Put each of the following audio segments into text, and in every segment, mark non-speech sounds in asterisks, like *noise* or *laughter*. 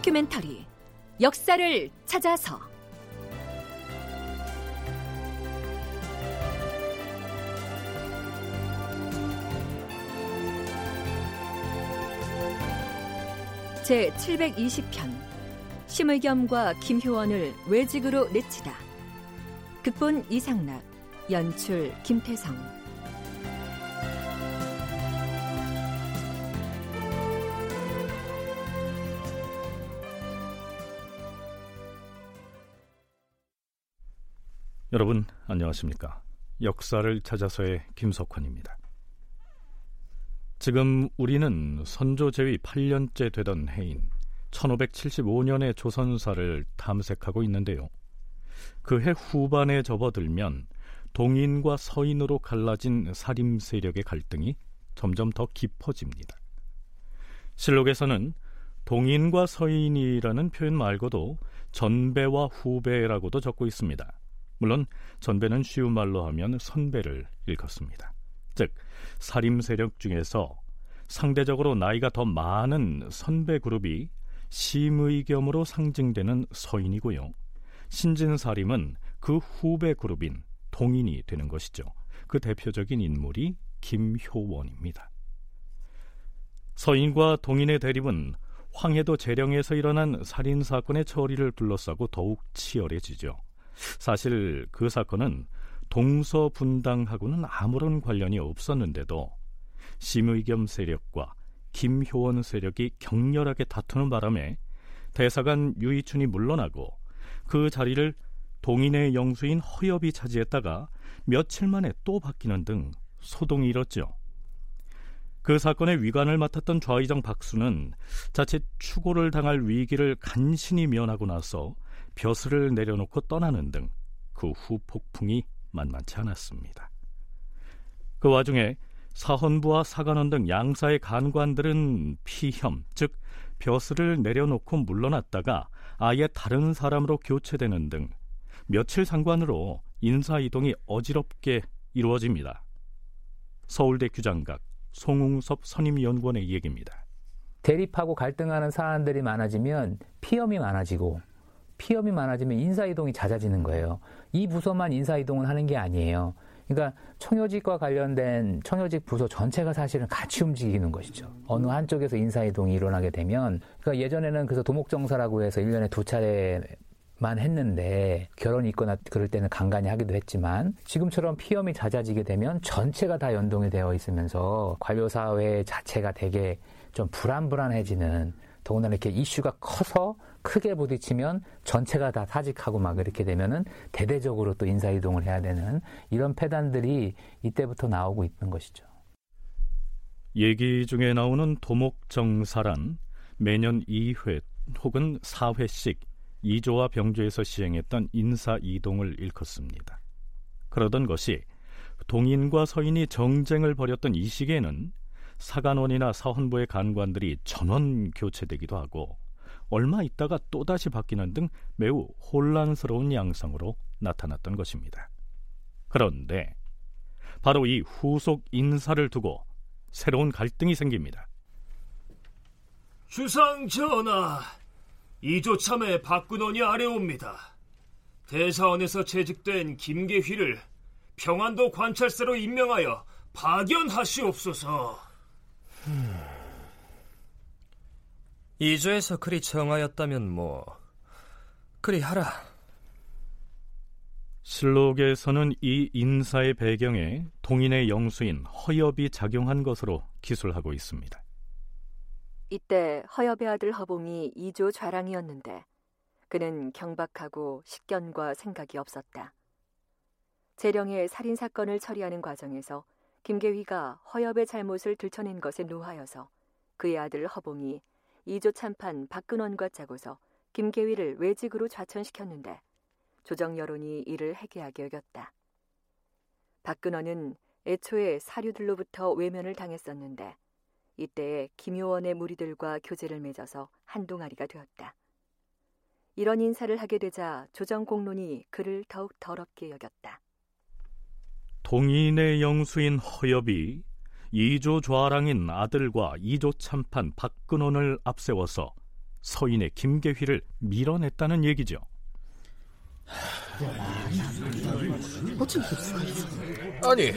다큐멘터리 역사를 찾아서. 제 720편 심의겸과 김효원을 외직으로 내치다. 극본 이상락 연출 김태성 여러분 안녕하십니까? 역사를 찾아서의 김석환입니다. 지금 우리는 선조 제위 8년째 되던 해인 1575년의 조선사를 탐색하고 있는데요. 그 해 후반에 접어들면 동인과 서인으로 갈라진 사림 세력의 갈등이 점점 더 깊어집니다. 실록에서는 동인과 서인이라는 표현 말고도 전배와 후배라고도 적고 있습니다. 물론 전배는 쉬운 말로 하면 선배를 일컫습니다. 즉 사림 세력 중에서 상대적으로 나이가 더 많은 선배 그룹이 심의 겸으로 상징되는 서인이고요. 신진사림은 그 후배 그룹인 동인이 되는 것이죠. 그 대표적인 인물이 김효원입니다. 서인과 동인의 대립은 황해도 재령에서 일어난 살인 사건의 처리를 둘러싸고 더욱 치열해지죠. 사실 그 사건은 동서분당하고는 아무런 관련이 없었는데도 심의겸 세력과 김효원 세력이 격렬하게 다투는 바람에 대사관 유이춘이 물러나고 그 자리를 동인의 영수인 허엽이 차지했다가 며칠 만에 또 바뀌는 등 소동이 일었죠. 그 사건의 위관을 맡았던 좌의정 박수는 자칫 추고를 당할 위기를 간신히 면하고 나서 벼슬을 내려놓고 떠나는 등 그 후 폭풍이 만만치 않았습니다. 그 와중에 사헌부와 사관원 등 양사의 간관들은 피혐, 즉 벼슬을 내려놓고 물러났다가 아예 다른 사람으로 교체되는 등 며칠 상관으로 인사 이동이 어지럽게 이루어집니다. 서울대 규장각 송웅섭 선임연구원의 얘기입니다. 대립하고 갈등하는 사안들이 많아지면 피험이 많아지고 피험이 많아지면 인사이동이 잦아지는 거예요. 이 부서만 인사이동을 하는 게 아니에요. 그러니까 청요직과 관련된 청요직 부서 전체가 사실은 같이 움직이는 것이죠. 어느 한쪽에서 인사이동이 일어나게 되면, 그러니까 예전에는 그래서 도목정사라고 해서 1년에 두 차례 만 했는데 결혼이 있거나 그럴 때는 간간히 하기도 했지만 지금처럼 피험이 잦아지게 되면 전체가 다 연동이 되어 있으면서 관료사회 자체가 되게 좀 불안불안해지는 더군다나 이렇게 이슈가 커서 크게 부딪히면 전체가 다 사직하고 막 이렇게 되면은 대대적으로 또 인사 이동을 해야 되는 이런 폐단들이 이때부터 나오고 있는 것이죠. 얘기 중에 나오는 도목 정사란 매년 2회 혹은 4회씩 이조와 병조에서 시행했던 인사 이동을 일컫습니다. 그러던 것이 동인과 서인이 정쟁을 벌였던 이 시기에는 사관원이나 사헌부의 간관들이 전원 교체되기도 하고 얼마 있다가 또다시 바뀌는 등 매우 혼란스러운 양상으로 나타났던 것입니다. 그런데 바로 이 후속 인사를 두고 새로운 갈등이 생깁니다. 주상 전하, 이조참에 박근원이 아래옵니다. 대사원에서 재직된 김계휘를 평안도 관찰사로 임명하여 파견하시옵소서. 이조에서 그리 정하였다면 뭐 그리 하라. 실록에서는 이 인사의 배경에 동인의 영수인 허엽이 작용한 것으로 기술하고 있습니다. 이때 허엽의 아들 허봉이 이조 좌랑이었는데 그는 경박하고 식견과 생각이 없었다. 재령의 살인 사건을 처리하는 과정에서 김계휘가 허엽의 잘못을 들춰낸 것에 노하여서 그의 아들 허봉이 이조 참판 박근원과 짜고서 김계휘를 외직으로 좌천시켰는데 조정 여론이 이를 해괴하게 여겼다. 박근원은 애초에 사류들로부터 외면을 당했었는데 이때에 김효원의 무리들과 교제를 맺어서 한동아리가 되었다. 이런 인사를 하게 되자 조정 공론이 그를 더욱 더럽게 여겼다. 동인의 영수인 허엽이 이조 좌랑인 아들과 이조 참판 박근원을 앞세워서 서인의 김계휘를 밀어냈다는 얘기죠. 아니,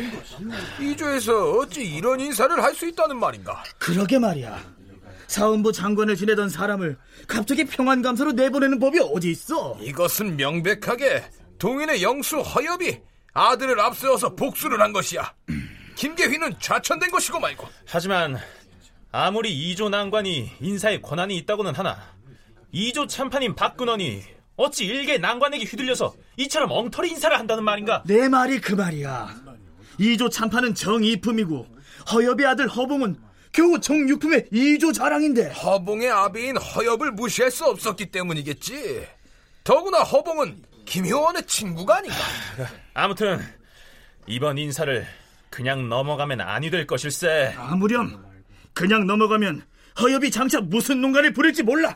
이조에서 어찌 이런 인사를 할 수 있다는 말인가? 그러게 말이야. 사원부 장관을 지내던 사람을 갑자기 평안감사로 내보내는 법이 어디 있어? 이것은 명백하게 동인의 영수 허엽이 아들을 앞세워서 복수를 한 것이야. 김계휘는 좌천된 것이고 말고. 하지만 아무리 이조 난관이 인사에 권한이 있다고는 하나 이조 참판인 박근원이 어찌 일개 난관에게 휘둘려서 이처럼 엉터리 인사를 한다는 말인가? 내 말이 그 말이야. 이조 참판은 정이품이고 허엽의 아들 허봉은 겨우 정육품의 이조 자랑인데 허봉의 아비인 허엽을 무시할 수 없었기 때문이겠지. 더구나 허봉은 김효원의 친구가 아닌가. 아무튼 이번 인사를 그냥 넘어가면 아니 될 것일세. 아무렴 그냥 넘어가면 허엽이 장차 무슨 농가를 부릴지 몰라.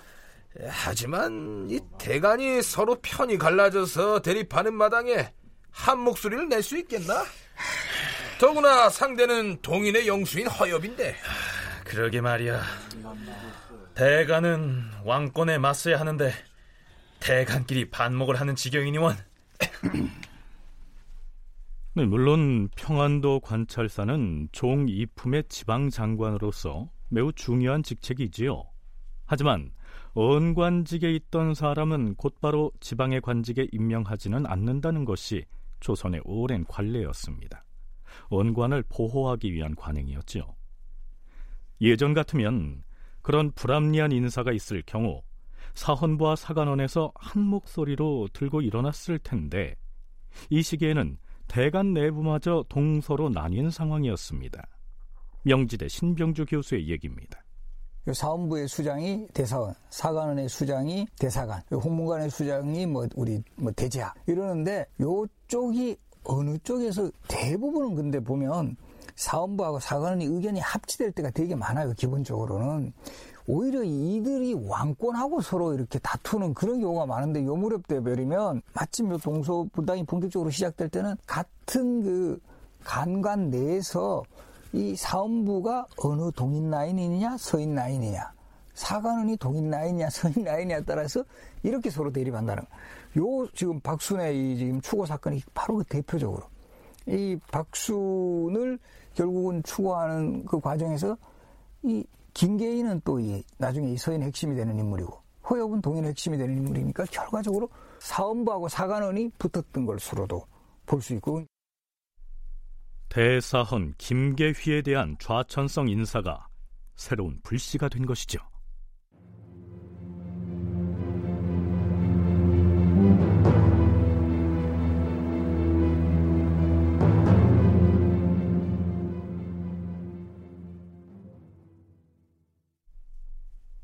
하지만 이 대간이 서로 편이 갈라져서 대립하는 마당에 한 목소리를 낼 수 있겠나? 더구나 상대는 동인의 영수인 허엽인데. 그러게 말이야. 대간은 왕권에 맞서야 하는데 대간끼리 반목을 하는 지경이니원. *coughs* 네, 물론 평안도 관찰사는 종 이품의 지방 장관으로서 매우 중요한 직책이지요. 하지만 언관직에 있던 사람은 곧바로 지방의 관직에 임명하지는 않는다는 것이 조선의 오랜 관례였습니다. 언관을 보호하기 위한 관행이었지요. 예전 같으면 그런 불합리한 인사가 있을 경우 사헌부와 사관원에서 한 목소리로 들고 일어났을 텐데 이 시기에는 대간 내부마저 동서로 나뉜 상황이었습니다. 명지대 신병주 교수의 얘기입니다. 사원부의 수장이 대사원, 사관원의 수장이 대사관, 홍문관의 수장이 뭐 우리 뭐 대제학 이러는데 요쪽이 어느 쪽에서 대부분은 근데 보면 사원부하고 사관원이 의견이 합치될 때가 되게 많아요. 기본적으로는 오히려 이들이 왕권하고 서로 이렇게 다투는 그런 경우가 많은데 요 무렵 때 버리면 마침 요 동서 분당이 본격적으로 시작될 때는 같은 그 간관 내에서 이 사원부가 어느 동인 라인이냐 서인 라인이냐 사관원이 동인 라인이냐 서인 라인이냐에 따라서 이렇게 서로 대립한다는 요. 지금 박순의 이 지금 추고 사건이 바로 그 대표적으로 이 박순을 결국은 추구하는 그 과정에서 이 김계인은 또이 나중에 이 서인의 핵심이 되는 인물이고 허엽은 동인의 핵심이 되는 인물이니까 결과적으로 사원부하고 사관원이 붙었던 걸수로도 볼 수 있고 대사헌 김계휘에 대한 좌천성 인사가 새로운 불씨가 된 것이죠.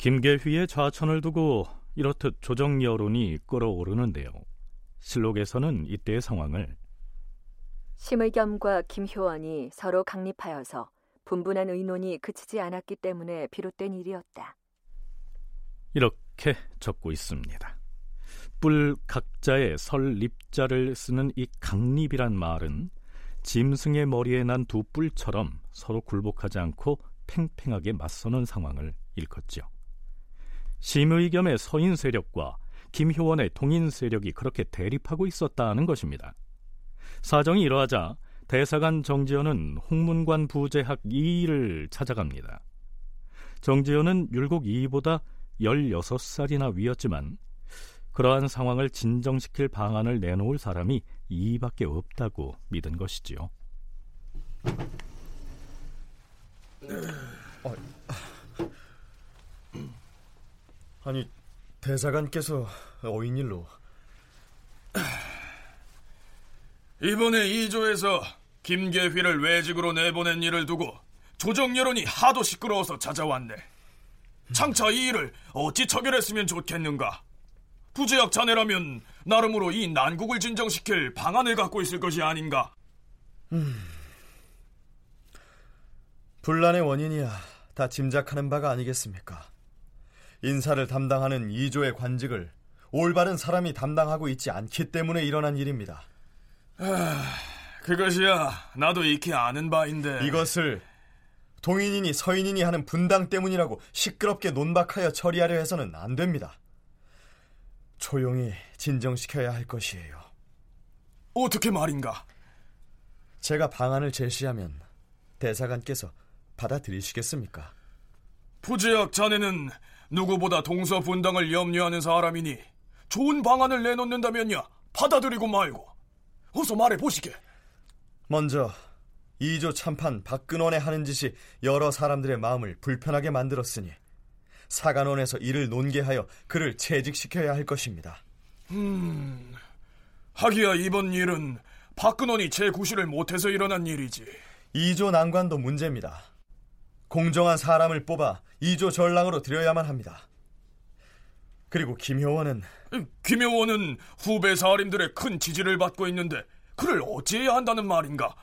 김계휘의 좌천을 두고 이렇듯 조정 여론이 끌어오르는데요. 실록에서는 이때의 상황을 심의겸과 김효원이 서로 강립하여서 분분한 의논이 그치지 않았기 때문에 비롯된 일이었다. 이렇게 적고 있습니다. 뿔 각자의 설 립자를 쓰는 이 강립이란 말은 짐승의 머리에 난 두 뿔처럼 서로 굴복하지 않고 팽팽하게 맞서는 상황을 일컫죠. 심의겸의 서인 세력과 김효원의 동인 세력이 그렇게 대립하고 있었다는 것입니다. 사정이 이러하자 대사관 정지현은 홍문관 부재학 2를 찾아갑니다. 정지현은 율곡 2보다 16살이나 위였지만 그러한 상황을 진정시킬 방안을 내놓을 사람이 2밖에 없다고 믿은 것이지요. 아니 대사관께서 어인 일로 *clears throat* 이번에 이조에서 김계휘를 외직으로 내보낸 일을 두고 조정 여론이 하도 시끄러워서 찾아왔네. 장차 이 일을 어찌 처결했으면 좋겠는가? 부재학 자네라면 나름으로 이 난국을 진정시킬 방안을 갖고 있을 것이 아닌가? 음. 분란의 원인이야 다 짐작하는 바가 아니겠습니까? 인사를 담당하는 이조의 관직을 올바른 사람이 담당하고 있지 않기 때문에 일어난 일입니다. 아, 그것이야 나도 익히 아는 바인데 이것을 동인이니 서인이니 하는 분당 때문이라고 시끄럽게 논박하여 처리하려 해서는 안 됩니다. 조용히 진정시켜야 할 것이에요. 어떻게 말인가? 제가 방안을 제시하면 대사관께서 받아들이시겠습니까? 부제학 자네는 누구보다 동서 분당을 염려하는 사람이니 좋은 방안을 내놓는다면야 받아들이고 말고 어서 말해 보시게. 먼저 이조 참판 박근원의 하는 짓이 여러 사람들의 마음을 불편하게 만들었으니 사관원에서 이를 논개하여 그를 채직시켜야 할 것입니다. 음, 하기야 이번 일은 박근원이 제9시를 못해서 일어난 일이지. 이조 난관도 문제입니다. 공정한 사람을 뽑아 이조 전랑으로 들여야만 합니다. 그리고 김효원은 김효원은 후배 사림들의 큰 지지를 받고 있는데 그를 어찌해야 한다는 말인가?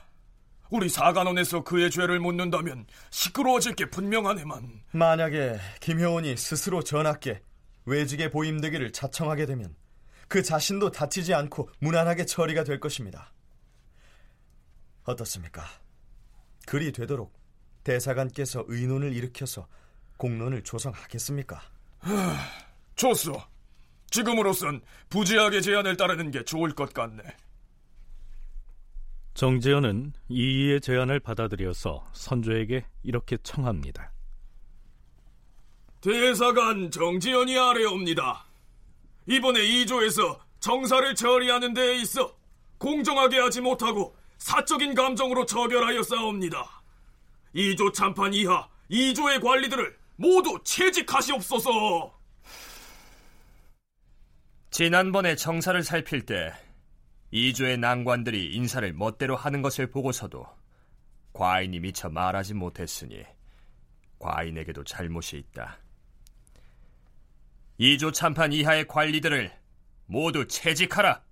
우리 사관원에서 그의 죄를 묻는다면 시끄러워질 게 분명하네만. 만약에 김효원이 스스로 전학께 외직에 보임되기를 자청하게 되면 그 자신도 다치지 않고 무난하게 처리가 될 것입니다. 어떻습니까? 그리 되도록 대사관께서 의논을 일으켜서 공론을 조성하겠습니까? 좋소. 지금으로선 부지하게 제안을 따르는 게 좋을 것 같네. 정재현은 이이의 제안을 받아들여서 선조에게 이렇게 청합니다. 대사관 정지현이 아래옵니다. 이번에 이조에서 정사를 처리하는 데에 있어 공정하게 하지 못하고 사적인 감정으로 처결하여 싸웁니다. 이조 참판 이하 이조의 관리들을 모두 채직하시옵소서. 지난번에 정사를 살필 때 이조의 난관들이 인사를 멋대로 하는 것을 보고서도 과인이 미처 말하지 못했으니 과인에게도 잘못이 있다. 이조 참판 이하의 관리들을 모두 채직하라.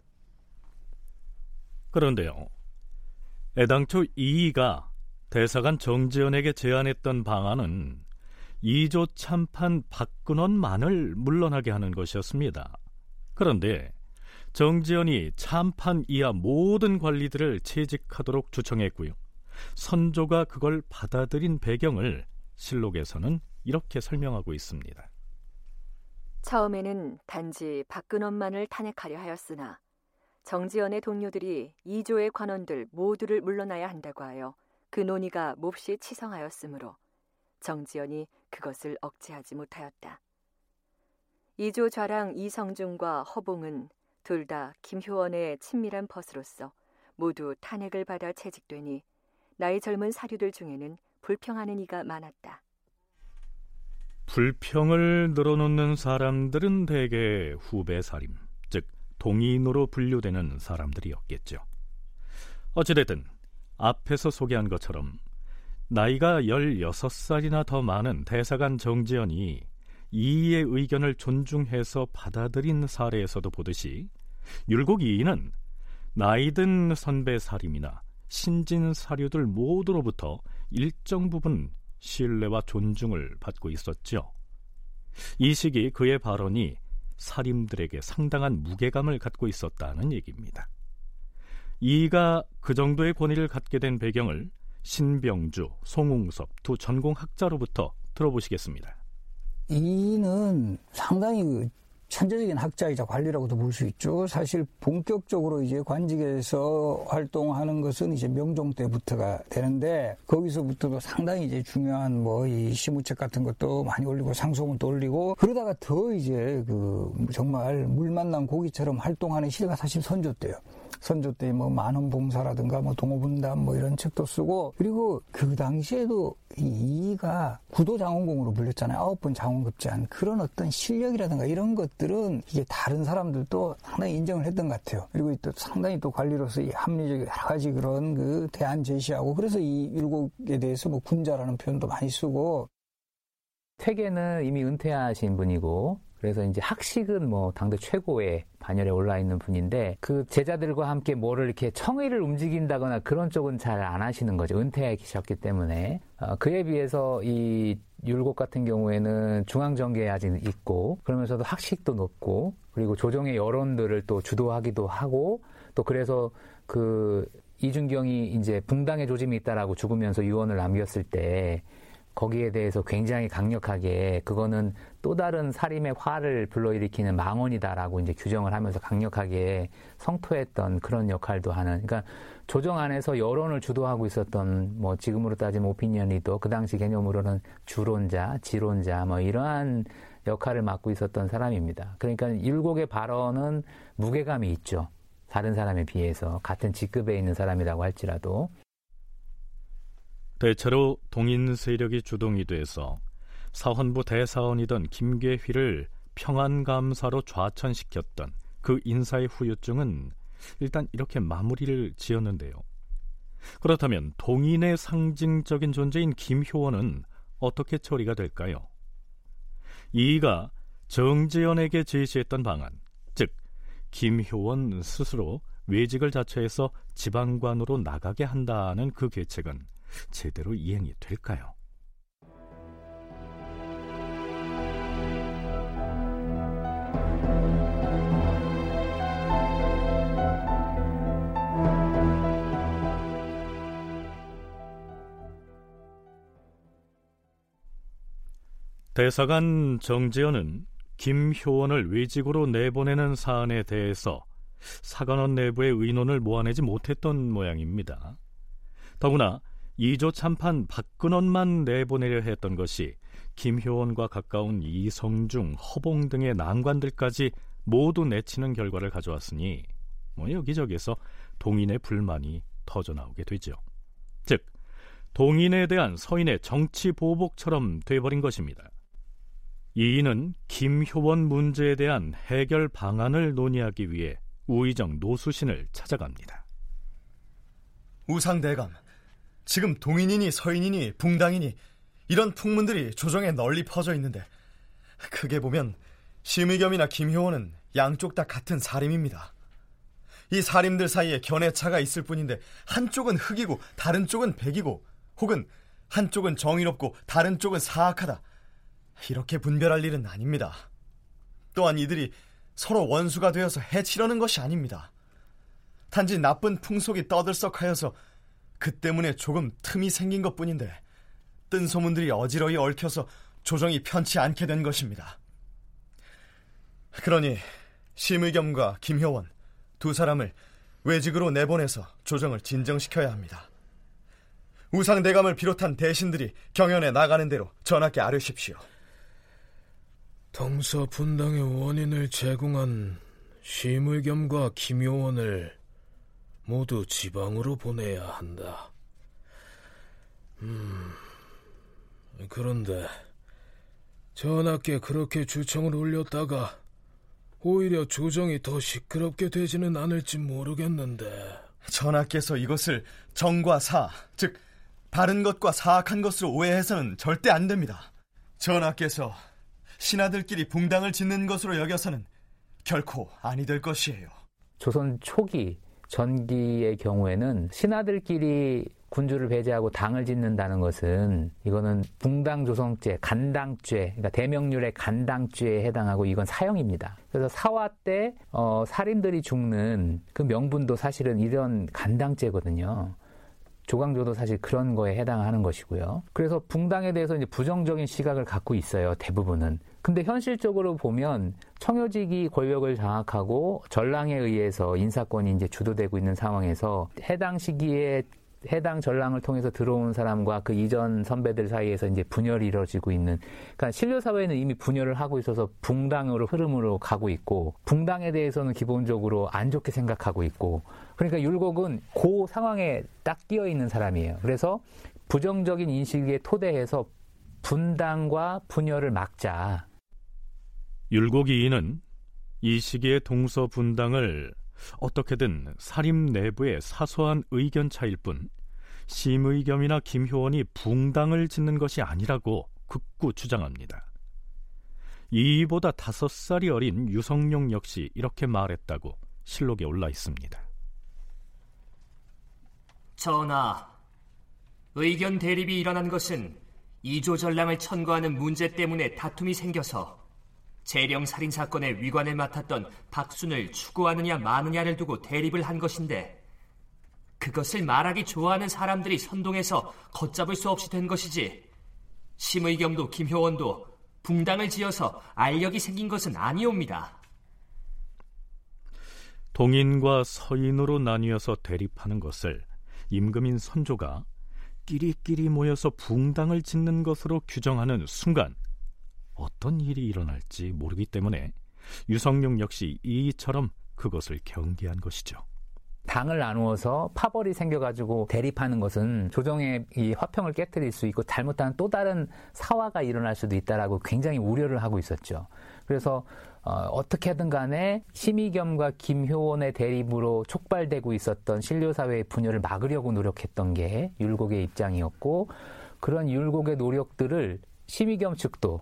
그런데요. 애당초 이이가 대사관 정지현에게 제안했던 방안은 이조 참판 박근원만을 물러나게 하는 것이었습니다. 그런데 정지현이 참판 이하 모든 관리들을 채직하도록 주청했고요. 선조가 그걸 받아들인 배경을 실록에서는 이렇게 설명하고 있습니다. 처음에는 단지 박근원만을 탄핵하려 하였으나 정지연의 동료들이 이조의 관원들 모두를 물러나야 한다고 하여 그 논의가 몹시 치성하였으므로 정지연이 그것을 억제하지 못하였다. 이조 좌랑 이성중과 허봉은 둘 다 김효원의 친밀한 벗으로서 모두 탄핵을 받아 채직되니 나이 젊은 사류들 중에는 불평하는 이가 많았다. 불평을 늘어놓는 사람들은 대개 후배 사림, 즉 동인으로 분류되는 사람들이었겠죠. 어찌됐든 앞에서 소개한 것처럼 나이가 16살이나 더 많은 대사관 정지연이 이의 의견을 존중해서 받아들인 사례에서도 보듯이 율곡 이인은 나이든 선배 사림이나 신진 사류들 모두로부터 일정 부분 신뢰와 존중을 받고 있었죠. 이 시기 그의 발언이 사림들에게 상당한 무게감을 갖고 있었다는 얘기입니다. 이가 그 정도의 권위를 갖게 된 배경을 신병주, 송웅섭 두 전공학자로부터 들어보시겠습니다. 이는 상당히 그 천재적인 학자이자 관리라고도 볼 수 있죠. 사실 본격적으로 이제 관직에서 활동하는 것은 이제 명종 때부터가 되는데 거기서부터도 상당히 이제 중요한 뭐 이 시무책 같은 것도 많이 올리고 상소문도 올리고 그러다가 더 이제 그 정말 물 만난 고기처럼 활동하는 시대가 사실 선조 때요. 선조 때 뭐 만원 봉사라든가 뭐 동호분담 뭐 이런 책도 쓰고 그리고 그 당시에도 이 이가 구도 장원공으로 불렸잖아요. 아홉 번 장원급제한 그런 어떤 실력이라든가 이런 것들은 이게 다른 사람들도 상당히 인정을 했던 것 같아요. 그리고 또 상당히 또 관리로서 이 합리적 여러 가지 그런 그 대안 제시하고 그래서 이 율곡에 대해서 뭐 군자라는 표현도 많이 쓰고 퇴계는 이미 은퇴하신 분이고 그래서 이제 학식은 뭐 당대 최고의 반열에 올라 있는 분인데 그 제자들과 함께 뭐를 이렇게 청의를 움직인다거나 그런 쪽은 잘 안 하시는 거죠. 은퇴하셨기 때문에 어, 그에 비해서 이 율곡 같은 경우에는 중앙정계에 아직 있고 그러면서도 학식도 높고 그리고 조정의 여론들을 또 주도하기도 하고 또 그래서 그 이준경이 이제 붕당의 조짐이 있다라고 죽으면서 유언을 남겼을 때 거기에 대해서 굉장히 강력하게 그거는 또 다른 살인의 화를 불러일으키는 망언이다라고 이제 규정을 하면서 강력하게 성토했던 그런 역할도 하는 그러니까 조정 안에서 여론을 주도하고 있었던 뭐 지금으로 따지면 오피니언 리더 그 당시 개념으로는 주론자, 지론자 뭐 이러한 역할을 맡고 있었던 사람입니다. 그러니까 율곡의 발언은 무게감이 있죠. 다른 사람에 비해서 같은 직급에 있는 사람이라고 할지라도 대체로 동인 세력이 주동이 돼서 사헌부 대사원이던 김계휘를 평안감사로 좌천시켰던 그 인사의 후유증은 일단 이렇게 마무리를 지었는데요. 그렇다면 동인의 상징적인 존재인 김효원은 어떻게 처리가 될까요? 이가 정재현에게 제시했던 방안, 즉 김효원 스스로 외직을 자처해서 지방관으로 나가게 한다는 그 계책은 제대로 이행이 될까요? 대사관 정재현은 김효원을 외직으로 내보내는 사안에 대해서 사관원 내부의 의논을 모아내지 못했던 모양입니다. 더구나 2조 참판 박근원만 내보내려 했던 것이 김효원과 가까운 이성중, 허봉 등의 난관들까지 모두 내치는 결과를 가져왔으니 뭐 여기저기서 동인의 불만이 터져나오게 되죠. 즉 동인에 대한 서인의 정치 보복처럼 돼버린 것입니다. 이인은 김효원 문제에 대한 해결 방안을 논의하기 위해 우의정 노수신을 찾아갑니다. 우상대감, 지금 동인이니 서인이니 붕당이니 이런 풍문들이 조정에 널리 퍼져 있는데 크게 보면 심의겸이나 김효원은 양쪽 다 같은 사림입니다. 이 사림들 사이에 견해차가 있을 뿐인데 한쪽은 흑이고 다른 쪽은 백이고 혹은 한쪽은 정의롭고 다른 쪽은 사악하다. 이렇게 분별할 일은 아닙니다. 또한 이들이 서로 원수가 되어서 해치려는 것이 아닙니다. 단지 나쁜 풍속이 떠들썩하여서 그 때문에 조금 틈이 생긴 것 뿐인데 뜬 소문들이 어지러이 얽혀서 조정이 편치 않게 된 것입니다. 그러니 심의겸과 김효원 두 사람을 외직으로 내보내서 조정을 진정시켜야 합니다. 우상 대감을 비롯한 대신들이 경연에 나가는 대로 전하께 아뢰십시오. 동서 분당의 원인을 제공한 심의겸과 김효원을 모두 지방으로 보내야 한다. 음, 그런데 전하께 그렇게 주청을 올렸다가 오히려 조정이 더 시끄럽게 되지는 않을지 모르겠는데. 전하께서 이것을 정과 사, 즉 바른 것과 사악한 것으로 오해해서는 절대 안 됩니다. 전하께서 신하들끼리 붕당을 짓는 것으로 여겨서는 결코 아니 될 것이에요. 조선 초기 전기의 경우에는 신하들끼리 군주를 배제하고 당을 짓는다는 것은 이거는 붕당 조성죄, 간당죄, 그러니까 대명률의 간당죄에 해당하고 이건 사형입니다. 그래서 사화 때 어, 살인들이 죽는 그 명분도 사실은 이런 간당죄거든요. 조광조도 사실 그런 거에 해당하는 것이고요. 그래서 붕당에 대해서 이제 부정적인 시각을 갖고 있어요. 대부분은. 근데 현실적으로 보면 청요직이 권력을 장악하고 전랑에 의해서 인사권이 이제 주도되고 있는 상황에서 해당 시기에 해당 전랑을 통해서 들어온 사람과 그 이전 선배들 사이에서 이제 분열이 이루어지고 있는 그러니까 신료 사회는 이미 분열을 하고 있어서 붕당으로 흐름으로 가고 있고 붕당에 대해서는 기본적으로 안 좋게 생각하고 있고 그러니까 율곡은 그 상황에 딱 끼어 있는 사람이에요. 그래서 부정적인 인식에 토대해서 분당과 분열을 막자. 율곡이인은 이 시기에 동서 분당을 어떻게든 사림 내부의 사소한 의견 차일 뿐 심의겸이나 김효원이 붕당을 짓는 것이 아니라고 극구 주장합니다. 이보다 다섯 살이 어린 유성룡 역시 이렇게 말했다고 실록에 올라 있습니다. 전하, 의견 대립이 일어난 것은 이조 전랑을 천거하는 문제 때문에 다툼이 생겨서 재령 살인 사건의 위관을 맡았던 박순을 추구하느냐 마느냐를 두고 대립을 한 것인데 그것을 말하기 좋아하는 사람들이 선동해서 걷잡을 수 없이 된 것이지. 심의겸도 김효원도 붕당을 지어서 알력이 생긴 것은 아니옵니다. 동인과 서인으로 나뉘어서 대립하는 것을 임금인 선조가 끼리끼리 모여서 붕당을 짓는 것으로 규정하는 순간 어떤 일이 일어날지 모르기 때문에 유성룡 역시 이처럼 그것을 경계한 것이죠. 당을 나누어서 파벌이 생겨가지고 대립하는 것은 조정의 이 화평을 깨뜨릴 수 있고 잘못하면 또 다른 사화가 일어날 수도 있다라고 굉장히 우려를 하고 있었죠. 그래서 어, 떻게든 간에 심의겸과 김효원의 대립으로 촉발되고 있었던 신료사회의 분열을 막으려고 노력했던 게 율곡의 입장이었고 그런 율곡의 노력들을 심의겸 측도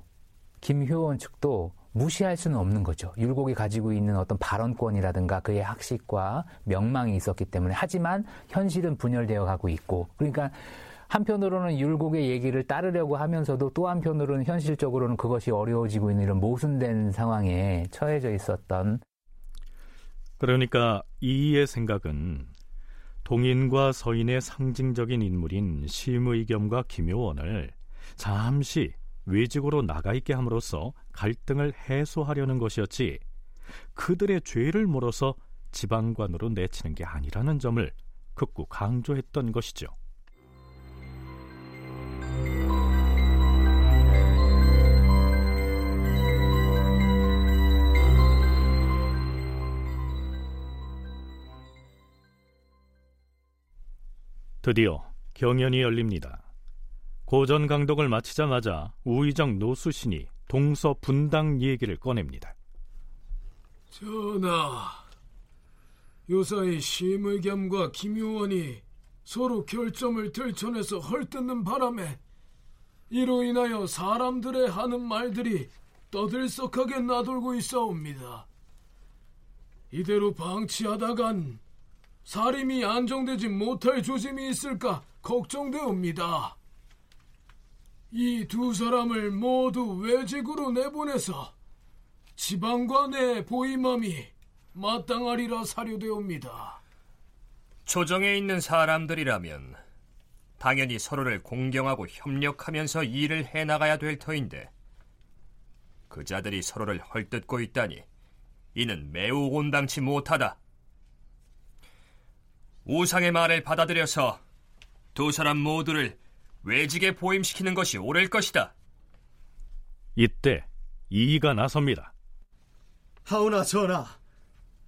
김효원 측도 무시할 수는 없는 거죠. 율곡이 가지고 있는 어떤 발언권이라든가 그의 학식과 명망이 있었기 때문에 하지만 현실은 분열되어 가고 있고 그러니까 한편으로는 율곡의 얘기를 따르려고 하면서도 또 한편으로는 현실적으로는 그것이 어려워지고 있는 이런 모순된 상황에 처해져 있었던 그러니까 이의 생각은 동인과 서인의 상징적인 인물인 심의겸과 김효원을 잠시 외직으로 나가 있게 함으로써 갈등을 해소하려는 것이었지 그들의 죄를 물어서 지방관으로 내치는 게 아니라는 점을 극구 강조했던 것이죠. 드디어 경연이 열립니다. 고전 강독을 마치자마자 우의정 노수신이 동서 분당 얘기를 꺼냅니다. 전하, 요사이 심의겸과 김효원이 서로 결점을 들춰내서 헐뜯는 바람에 이로 인하여 사람들의 하는 말들이 떠들썩하게 나돌고 있사옵니다. 이대로 방치하다간 살림이 안정되지 못할 조짐이 있을까 걱정되옵니다. 이 두 사람을 모두 외직으로 내보내서 지방관의 보임함이 마땅하리라 사료되옵니다. 조정에 있는 사람들이라면 당연히 서로를 공경하고 협력하면서 일을 해나가야 될 터인데 그 자들이 서로를 헐뜯고 있다니 이는 매우 온당치 못하다. 우상의 말을 받아들여서 두 사람 모두를 외직에 보임시키는 것이 옳을 것이다. 이때 이의가 나섭니다. 하오나 전하,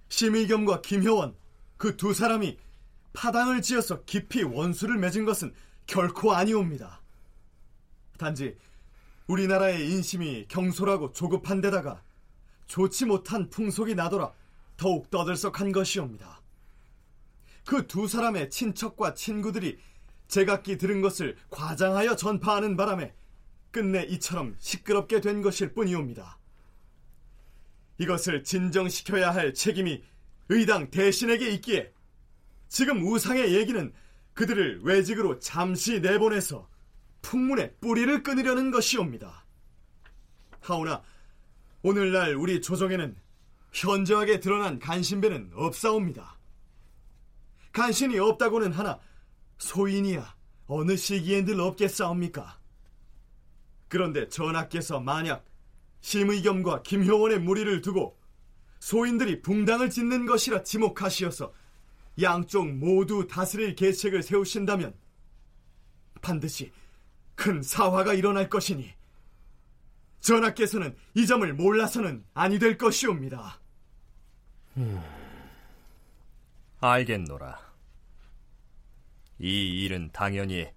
심의겸과 김효원 그 두 사람이 파당을 지어서 깊이 원수를 맺은 것은 결코 아니옵니다. 단지 우리나라의 인심이 경솔하고 조급한 데다가 좋지 못한 풍속이 나더라 더욱 떠들썩한 것이옵니다. 그 두 사람의 친척과 친구들이 제각기 들은 것을 과장하여 전파하는 바람에 끝내 이처럼 시끄럽게 된 것일 뿐이옵니다. 이것을 진정시켜야 할 책임이 의당 대신에게 있기에 지금 우상의 얘기는 그들을 외직으로 잠시 내보내서 풍문의 뿌리를 끊으려는 것이옵니다. 하오나 오늘날 우리 조정에는 현저하게 드러난 간신배는 없사옵니다. 간신이 없다고는 하나 소인이야 어느 시기엔 늘 없겠사옵니까? 그런데 전하께서 만약 심의겸과 김효원의 무리를 두고 소인들이 붕당을 짓는 것이라 지목하시어서 양쪽 모두 다스릴 계책을 세우신다면 반드시 큰 사화가 일어날 것이니 전하께서는 이 점을 몰라서는 아니 될 것이옵니다. 음, 알겠노라. 이 일은 당연히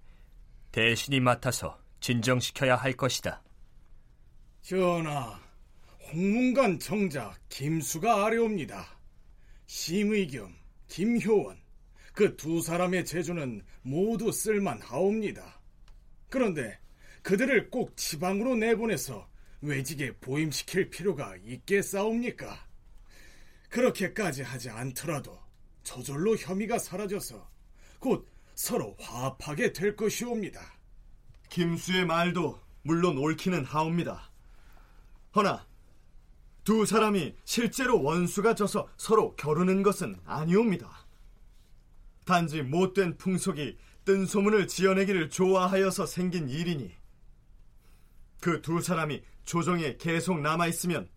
대신이 맡아서 진정시켜야 할 것이다. 전하, 홍문관 정자 김수가 아래옵니다. 심의겸, 김효원, 그 두 사람의 재주는 모두 쓸만하옵니다. 그런데 그들을 꼭 지방으로 내보내서 외직에 보임시킬 필요가 있겠사옵니까? 그렇게까지 하지 않더라도 저절로 혐의가 사라져서 곧 서로 화합하게 될 것이옵니다. 김수의 말도 물론 옳기는 하옵니다. 허나 두 사람이 실제로 원수가 져서 서로 겨루는 것은 아니옵니다. 단지 못된 풍속이 뜬 소문을 지어내기를 좋아하여서 생긴 일이니 그 두 사람이 조정에 계속 남아 있으면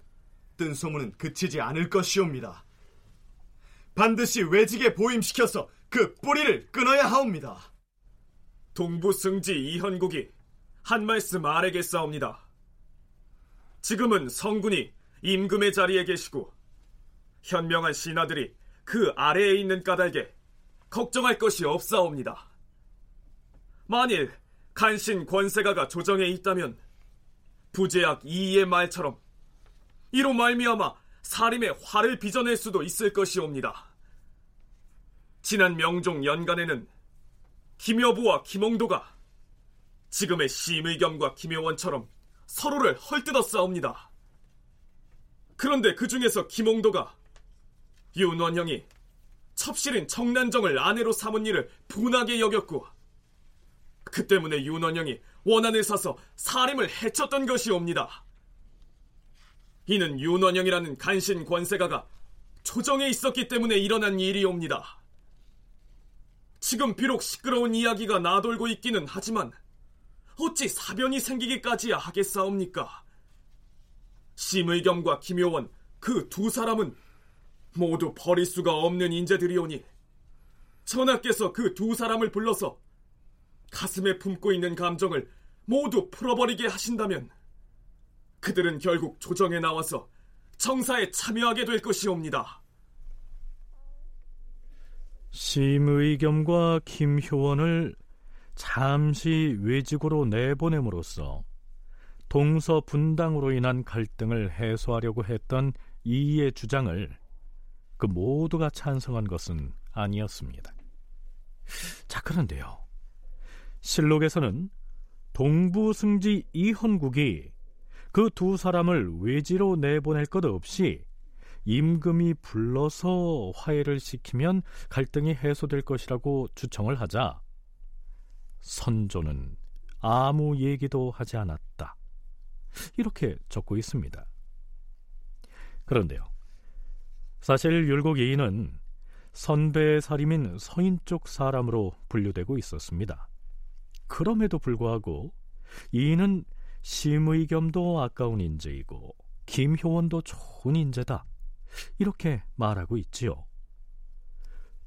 뜬 소문은 그치지 않을 것이옵니다. 반드시 외직에 보임시켜서 그 뿌리를 끊어야 하옵니다. 동부승지 이현국이 한 말씀 아래겠사옵니다. 지금은 성군이 임금의 자리에 계시고 현명한 신하들이 그 아래에 있는 까닭에 걱정할 것이 없사옵니다. 만일 간신 권세가가 조정에 있다면 부제약 이의 말처럼 이로 말미암아 사림의 화를 빚어낼 수도 있을 것이옵니다. 지난 명종 연간에는 김여부와 김홍도가 지금의 심의겸과 김효원처럼 서로를 헐뜯었사옵니다. 그런데 그 중에서 김홍도가 윤원형이 첩실인 청난정을 아내로 삼은 일을 분하게 여겼고 그 때문에 윤원형이 원한을 사서 사림을 해쳤던 것이옵니다. 이는 윤원형이라는 간신 권세가가 조정에 있었기 때문에 일어난 일이옵니다. 지금 비록 시끄러운 이야기가 나돌고 있기는 하지만 어찌 사변이 생기기까지야 하겠사옵니까? 심의겸과 김효원 그 두 사람은 모두 버릴 수가 없는 인재들이오니 전하께서 그 두 사람을 불러서 가슴에 품고 있는 감정을 모두 풀어버리게 하신다면 그들은 결국 조정에 나와서 정사에 참여하게 될 것이옵니다. 심의겸과 김효원을 잠시 외직으로 내보냄으로써 동서 분당으로 인한 갈등을 해소하려고 했던 이의 주장을 그 모두가 찬성한 것은 아니었습니다. 자, 그런데요. 실록에서는 동부승지 이헌국이 그 두 사람을 외지로 내보낼 것 없이 임금이 불러서 화해를 시키면 갈등이 해소될 것이라고 주청을 하자 선조는 아무 얘기도 하지 않았다. 이렇게 적고 있습니다. 그런데요. 사실 율곡 이인은 선배 살림인 서인 쪽 사람으로 분류되고 있었습니다. 그럼에도 불구하고 이인은 심의겸도 아까운 인재이고 김효원도 좋은 인재다. 이렇게 말하고 있지요.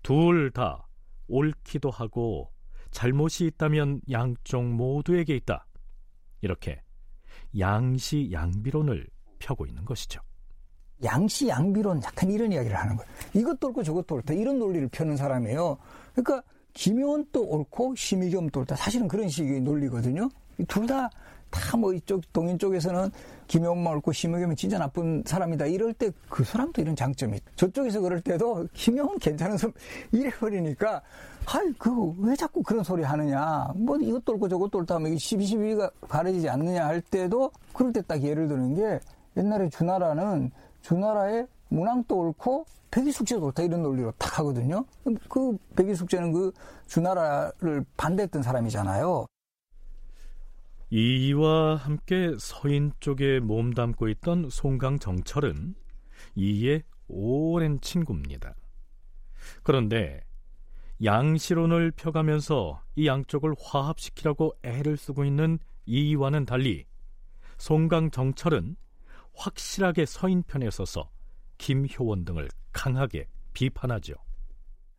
둘 다 옳기도 하고 잘못이 있다면 양쪽 모두에게 있다. 이렇게 양시 양비론을 펴고 있는 것이죠. 양시 양비론 약간 이런 이야기를 하는 거예요. 이것도 옳고 저것도 옳다. 이런 논리를 펴는 사람이에요. 그러니까 김효원도 옳고 심의겸도 옳다. 사실은 그런 식의 논리거든요. 둘 다 다 뭐 이쪽 동인 쪽에서는 김효원만 옳고 심의겸이 진짜 나쁜 사람이다. 이럴 때 그 사람도 이런 장점이 있다. 저쪽에서 그럴 때도 김효원 괜찮은 사람 이래버리니까 아이 그왜 자꾸 그런 소리 하느냐. 뭐 이것도 옳고 저것도 옳다 하면 시비 시비가 가려지지 않느냐 할 때도 그럴 때 딱 예를 드는 게 옛날에 주나라는 주나라의 문항도 옳고 백이숙제도 옳다 이런 논리로 딱 하거든요. 그 백이숙제는 그 주나라를 반대했던 사람이잖아요. 이와 함께 서인 쪽에 몸담고 있던 송강 정철은 이의 오랜 친구입니다. 그런데 양시론을 펴가면서 이 양쪽을 화합시키려고 애를 쓰고 있는 이와는 달리 송강 정철은 확실하게 서인 편에 서서 김효원 등을 강하게 비판하죠.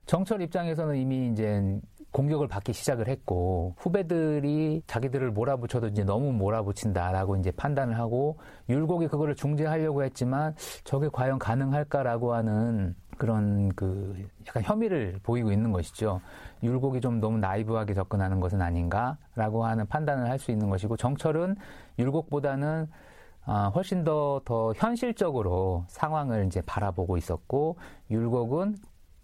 정철 입장에서는 이미 이제 공격을 받기 시작을 했고 후배들이 자기들을 몰아붙여도 이제 너무 몰아붙인다라고 이제 판단을 하고 율곡이 그거를 중재하려고 했지만 저게 과연 가능할까라고 하는 그런 그 약간 혐의를 보이고 있는 것이죠. 율곡이 좀 너무 나이브하게 접근하는 것은 아닌가라고 하는 판단을 할 수 있는 것이고 정철은 율곡보다는 아, 훨씬 더, 더 현실적으로 상황을 이제 바라보고 있었고, 율곡은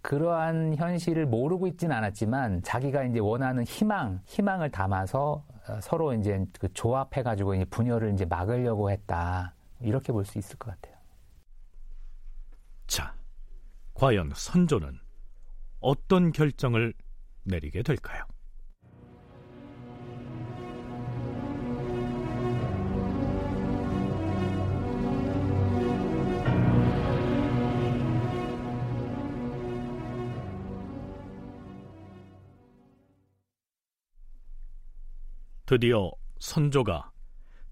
그러한 현실을 모르고 있지는 않았지만, 자기가 이제 원하는 희망, 희망을 담아서 어, 서로 이제 그 조합해가지고 이제 분열을 이제 막으려고 했다. 이렇게 볼 수 있을 것 같아요. 자, 과연 선조는 어떤 결정을 내리게 될까요? 드디어 선조가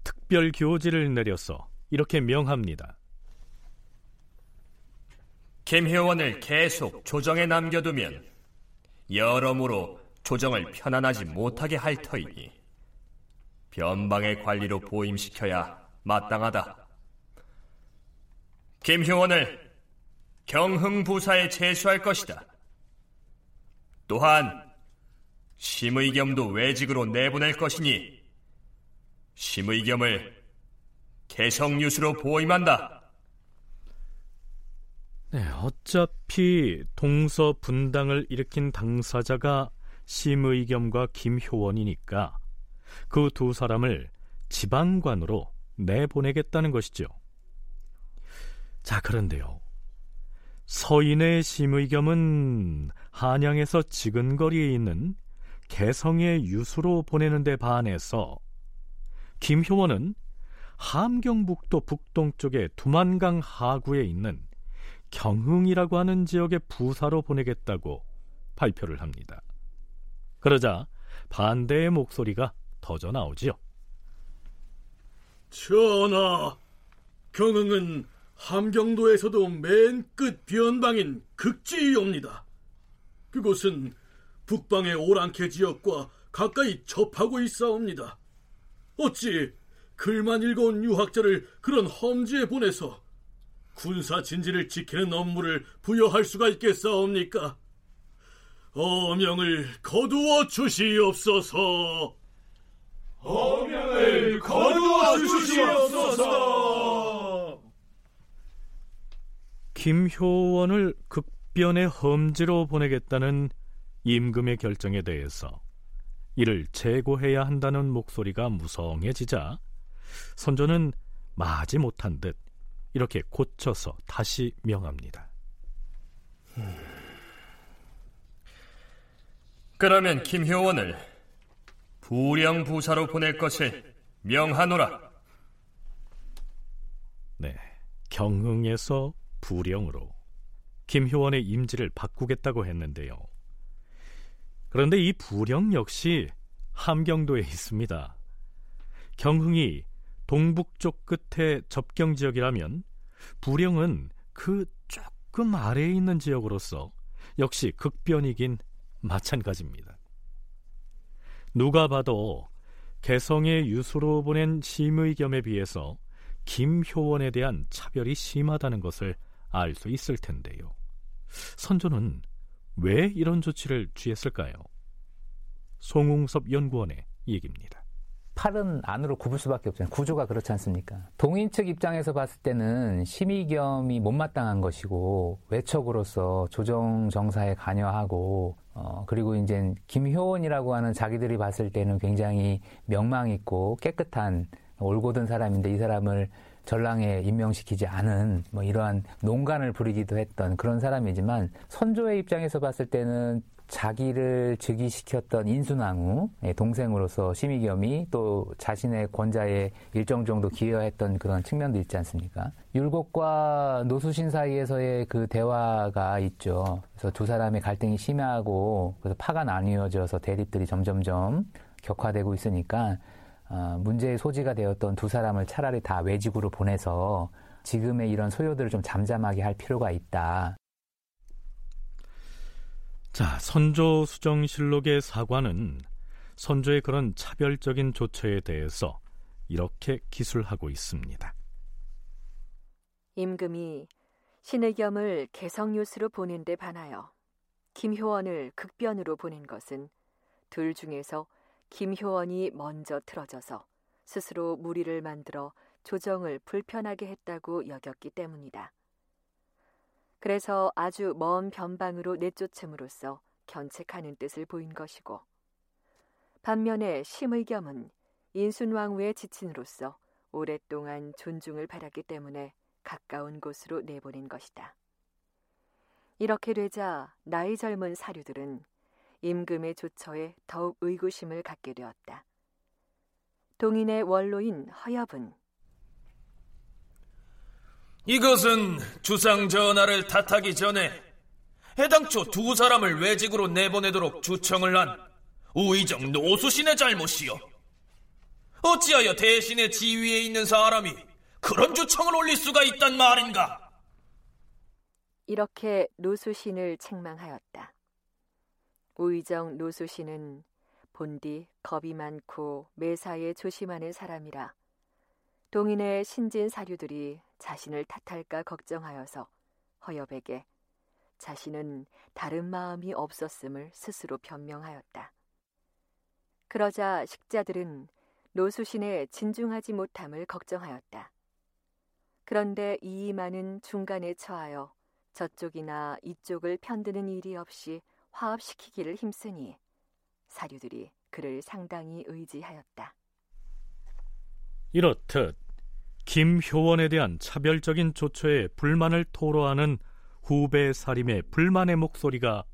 특별 교지를 내려서 이렇게 명합니다. 김효원을 계속 조정에 남겨두면 여러모로 조정을 편안하지 못하게 할 터이니 변방의 관리로 보임시켜야 마땅하다. 김효원을 경흥부사에 제수할 것이다. 또한 심의겸도 외직으로 내보낼 것이니 심의겸을 개성유수로 보임한다. 네, 어차피 동서 분당을 일으킨 당사자가 심의겸과 김효원이니까 그 두 사람을 지방관으로 내보내겠다는 것이죠. 자, 그런데요. 서인의 심의겸은 한양에서 지근거리에 있는 개성의 유수로 보내는 데 반해서 김효원은 함경북도 북동쪽의 두만강 하구에 있는 경흥이라고 하는 지역의 부사로 보내겠다고 발표를 합니다. 그러자 반대의 목소리가 터져 나오지요. 전하, 경흥은 함경도에서도 맨 끝 변방인 극지이옵니다. 그곳은 북방의 오랑캐 지역과 가까이 접하고 있사옵니다. 어찌 글만 읽어온 유학자를 그런 험지에 보내서 군사 진지를 지키는 업무를 부여할 수가 있겠사옵니까? 어명을 거두어 주시옵소서. 어명을 거두어 주시옵소서. 김효원을 극변의 험지로 보내겠다는 임금의 결정에 대해서 이를 재고해야 한다는 목소리가 무성해지자 선조는 마지 못한 듯 이렇게 고쳐서 다시 명합니다. 그러면 김효원을 부령부사로 보낼 것을 명하노라. 네, 경흥에서 부령으로 김효원의 임지를 바꾸겠다고 했는데요. 그런데 이 부령 역시 함경도에 있습니다. 경흥이 동북쪽 끝에 접경 지역이라면 부령은 그 조금 아래에 있는 지역으로서 역시 극변이긴 마찬가지입니다. 누가 봐도 개성의 유수로 보낸 심의 겸에 비해서 김효원에 대한 차별이 심하다는 것을 알 수 있을 텐데요. 선조는 왜 이런 조치를 취했을까요? 송웅섭 연구원의 얘기입니다. 팔은 안으로 굽을 수밖에 없잖아요. 구조가 그렇지 않습니까? 동인 측 입장에서 봤을 때는 심의겸이 못마땅한 것이고 외척으로서 조정 정사에 관여하고 어, 그리고 이제 김효원이라고 하는 자기들이 봤을 때는 굉장히 명망 있고 깨끗한 올곧은 사람인데 이 사람을 전랑에 임명시키지 않은 뭐 이러한 농간을 부리기도 했던 그런 사람이지만 선조의 입장에서 봤을 때는 자기를 즉위시켰던 인순왕후 예, 동생으로서 심의겸이 또 자신의 권자에 일정 정도 기여했던 그런 측면도 있지 않습니까? 율곡과 노수신 사이에서의 그 대화가 있죠. 그래서 두 사람의 갈등이 심하고 그래서 파가 나뉘어져서 대립들이 점점점 격화되고 있으니까 어, 문제의 소지가 되었던 두 사람을 차라리 다 외직으로 보내서 지금의 이런 소요들을 좀 잠잠하게 할 필요가 있다. 자, 선조 수정실록의 사관은 선조의 그런 차별적인 조처에 대해서 이렇게 기술하고 있습니다. 임금이 신의 겸을 개성유수로 보낸 데 반하여 김효원을 극변으로 보낸 것은 둘 중에서 김효원이 먼저 틀어져서 스스로 무리를 만들어 조정을 불편하게 했다고 여겼기 때문이다. 그래서 아주 먼 변방으로 내쫓음으로써 견책하는 뜻을 보인 것이고 반면에 심의겸은 인순왕후의 지친으로서 오랫동안 존중을 받았기 때문에 가까운 곳으로 내보낸 것이다. 이렇게 되자 나이 젊은 사류들은 임금의 조처에 더욱 의구심을 갖게 되었다. 동인의 원로인 허엽은 이것은 주상 전하를 탓하기 전에 해당초 두 사람을 외직으로 내보내도록 주청을 한 우의정 노수신의 잘못이요. 어찌하여 대신의 지위에 있는 사람이 그런 주청을 올릴 수가 있단 말인가? 이렇게 노수신을 책망하였다. 우의정 노수신은 본디 겁이 많고 매사에 조심하는 사람이라 동인의 신진 사류들이 자신을 탓할까 걱정하여서 허엽에게 자신은 다른 마음이 없었음을 스스로 변명하였다. 그러자 식자들은 노수신의 진중하지 못함을 걱정하였다. 그런데 이이만은 중간에 처하여 저쪽이나 이쪽을 편드는 일이 없이 화합시키기를 힘쓰니 사류들이 그를 상당히 의지하였다. 이렇듯 김효원에 대한 차별적인 조처에 불만을 토로하는 후배 사림의 불만의 목소리가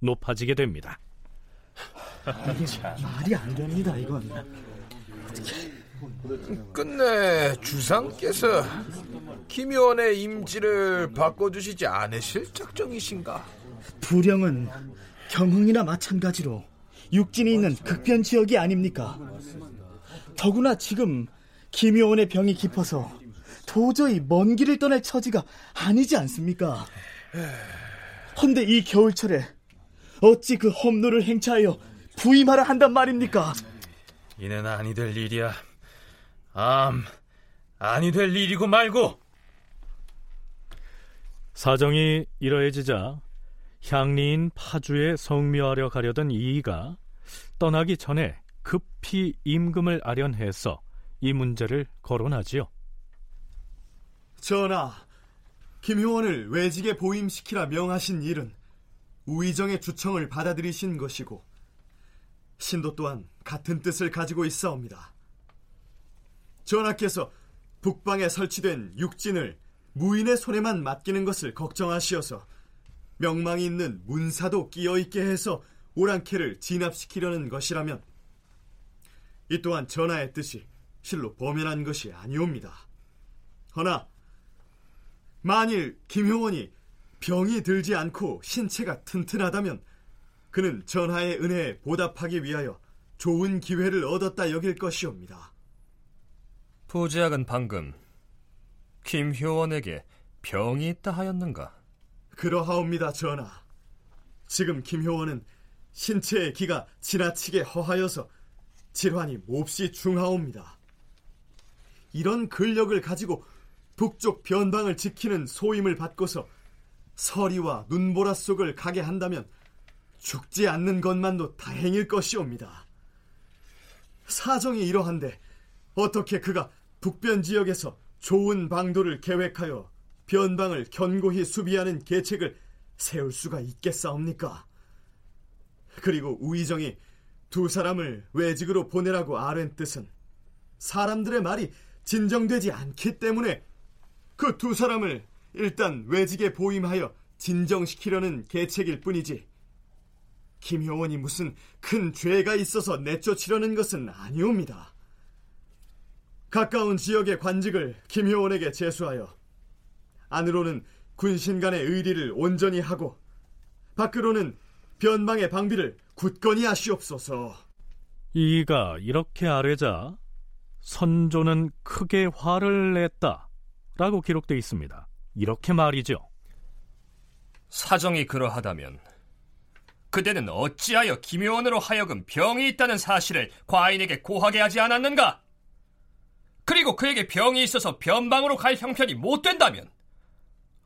높아지게 됩니다. 말이 안 됩니다, 이건. 끝내 주상께서 김효원의 임지를 바꿔주시지 않으실 작정이신가? 부령은 경흥이나 마찬가지로 육진이 있는 극변 지역이 아닙니까? 더구나 지금 김효원의 병이 깊어서 도저히 먼 길을 떠날 처지가 아니지 않습니까? 헌데 이 겨울철에 어찌 그 험로를 행차하여 부임하라 한단 말입니까? 이는 아니 될 일이야. 암, 아니 될 일이고 말고. 사정이 이러해지자 향리인 파주에 성묘하려 가려던 이이가 떠나기 전에 급히 임금을 아련해서 이 문제를 거론하지요. 전하, 김효원을 외직에 보임시키라 명하신 일은 우의정의 주청을 받아들이신 것이고 신도 또한 같은 뜻을 가지고 있사옵니다. 전하께서 북방에 설치된 육진을 무인의 손에만 맡기는 것을 걱정하시어서 명망이 있는 문사도 끼어 있게 해서 오랑캐를 진압시키려는 것이라면 이 또한 전하의 뜻이 실로 범연한 것이 아니옵니다. 허나 만일 김효원이 병이 들지 않고 신체가 튼튼하다면 그는 전하의 은혜에 보답하기 위하여 좋은 기회를 얻었다 여길 것이옵니다. 부제학은 방금 김효원에게 병이 있다 하였는가? 그러하옵니다, 전하. 지금 김효원은 신체의 기가 지나치게 허하여서 질환이 몹시 중하옵니다. 이런 근력을 가지고 북쪽 변방을 지키는 소임을 받고서 서리와 눈보라 속을 가게 한다면 죽지 않는 것만도 다행일 것이옵니다. 사정이 이러한데 어떻게 그가 북변 지역에서 좋은 방도를 계획하여 변방을 견고히 수비하는 계책을 세울 수가 있겠사옵니까? 그리고 우의정이 두 사람을 외직으로 보내라고 아랜 뜻은 사람들의 말이 진정되지 않기 때문에 그 두 사람을 일단 외직에 보임하여 진정시키려는 계책일 뿐이지 김효원이 무슨 큰 죄가 있어서 내쫓으려는 것은 아니옵니다. 가까운 지역의 관직을 김효원에게 제수하여 안으로는 군신 간의 의리를 온전히 하고 밖으로는 변방의 방비를 굳건히 하시옵소서. 이가 이렇게 아뢰자 선조는 크게 화를 냈다라고 기록되어 있습니다. 이렇게 말이죠. 사정이 그러하다면 그대는 어찌하여 김효원으로 하여금 병이 있다는 사실을 과인에게 고하게 하지 않았는가? 그리고 그에게 병이 있어서 변방으로 갈 형편이 못 된다면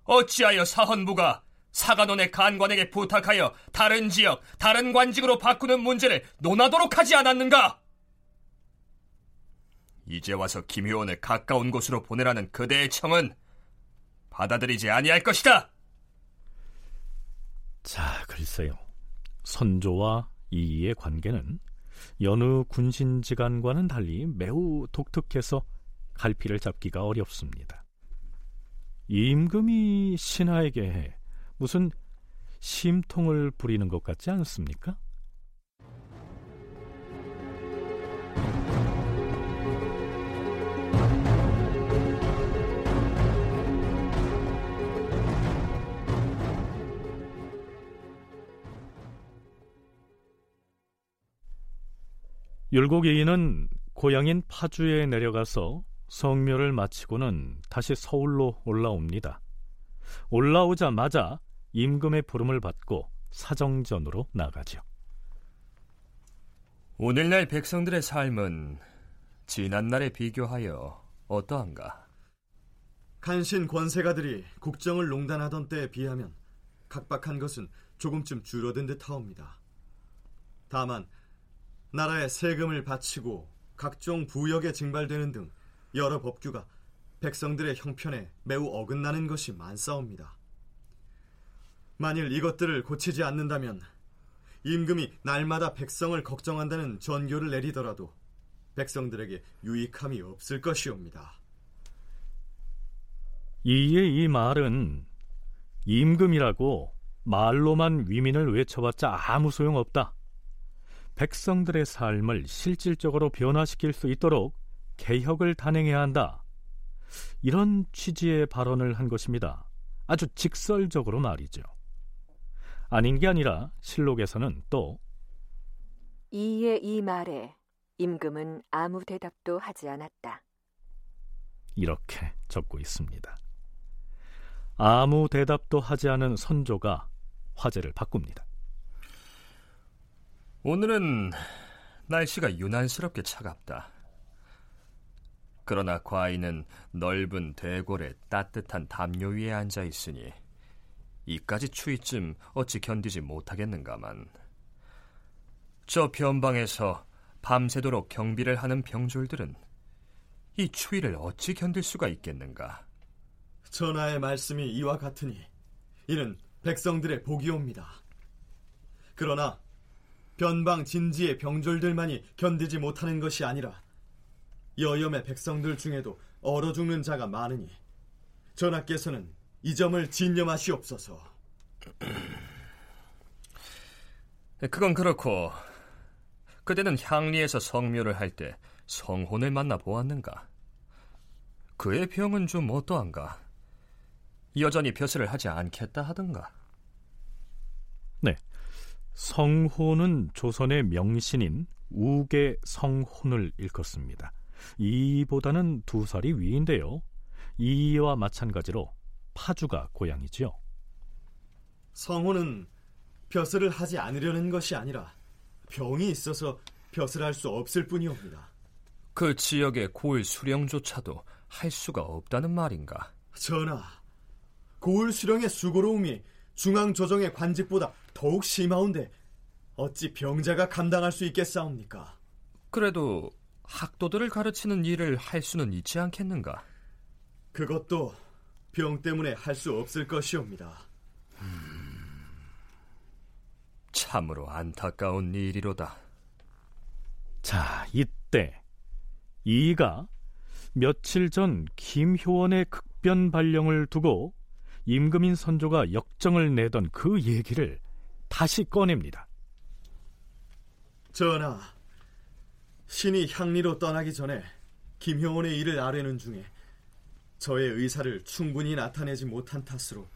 어찌하여 사헌부가 사관원의 간관에게 부탁하여 다른 지역, 다른 관직으로 바꾸는 문제를 논하도록 하지 않았는가? 이제 와서 김효원을 가까운 곳으로 보내라는 그대의 청은 받아들이지 아니할 것이다. 자, 글쎄요. 선조와 이이의 관계는 여느 군신지간과는 달리 매우 독특해서 갈피를 잡기가 어렵습니다. 임금이 신하에게 무슨 심통을 부리는 것 같지 않습니까? 율곡이인은 고향인 파주에 내려가서 성묘를 마치고는 다시 서울로 올라옵니다. 올라오자마자 임금의 부름을 받고 사정전으로 나가죠. 오늘날 백성들의 삶은 지난날에 비교하여 어떠한가? 간신 권세가들이 국정을 농단하던 때에 비하면 각박한 것은 조금쯤 줄어든 듯하옵니다. 다만 나라에 세금을 바치고 각종 부역에 증발되는 등 여러 법규가 백성들의 형편에 매우 어긋나는 것이 많사옵니다. 만일 이것들을 고치지 않는다면 임금이 날마다 백성을 걱정한다는 전교를 내리더라도 백성들에게 유익함이 없을 것이옵니다. 이에 이 말은 임금이라고 말로만 위민을 외쳐봤자 아무 소용없다. 백성들의 삶을 실질적으로 변화시킬 수 있도록 개혁을 단행해야 한다. 이런 취지의 발언을 한 것입니다. 아주 직설적으로 말이죠. 아닌 게 아니라 실록에서는 또 이의 이 말에 임금은 아무 대답도 하지 않았다. 이렇게 적고 있습니다. 아무 대답도 하지 않은 선조가 화제를 바꿉니다. 오늘은 날씨가 유난스럽게 차갑다. 그러나 과인은 넓은 대궐에 따뜻한 담요 위에 앉아 있으니 이까지 추위쯤 어찌 견디지 못하겠는가만. 저 변방에서 밤새도록 경비를 하는 병졸들은 이 추위를 어찌 견딜 수가 있겠는가? 전하의 말씀이 이와 같으니 이는 백성들의 복이옵니다. 그러나 변방 진지의 병졸들만이 견디지 못하는 것이 아니라 여염의 백성들 중에도 얼어 죽는 자가 많으니 전하께서는 이 점을 진념하시옵소서. *clears throat* 그건 그렇고 그대는 향리에서 성묘를 할 때 성혼을 만나 보았는가? 그의 병은 좀 어떠한가? 여전히 벼슬을 하지 않겠다 하던가? 네. 성혼은 조선의 명신인 우계 성혼을 일컫습니다. 이보다는 두 살이 위인데요. 이와 마찬가지로 파주가 고향이지요. 성혼은 벼슬을 하지 않으려는 것이 아니라 병이 있어서 벼슬 할 수 없을 뿐이옵니다. 그 지역의 고을 수령조차도 할 수가 없다는 말인가? 전하, 고을 수령의 수고로움이 중앙 조정의 관직보다 더욱 심하온데 어찌 병자가 감당할 수 있겠사옵니까? 그래도 학도들을 가르치는 일을 할 수는 있지 않겠는가? 그것도 병 때문에 할 수 없을 것이옵니다. 음, 참으로 안타까운 일이로다. 자, 이때 이가 며칠 전 김효원의 극변 발령을 두고 임금인 선조가 역정을 내던 그 얘기를 다시 꺼냅니다. 전하, 신이 향리로 떠나기 전에 김효원의 일을 아뢰는 중에 저의 의사를 충분히 나타내지 못한 탓으로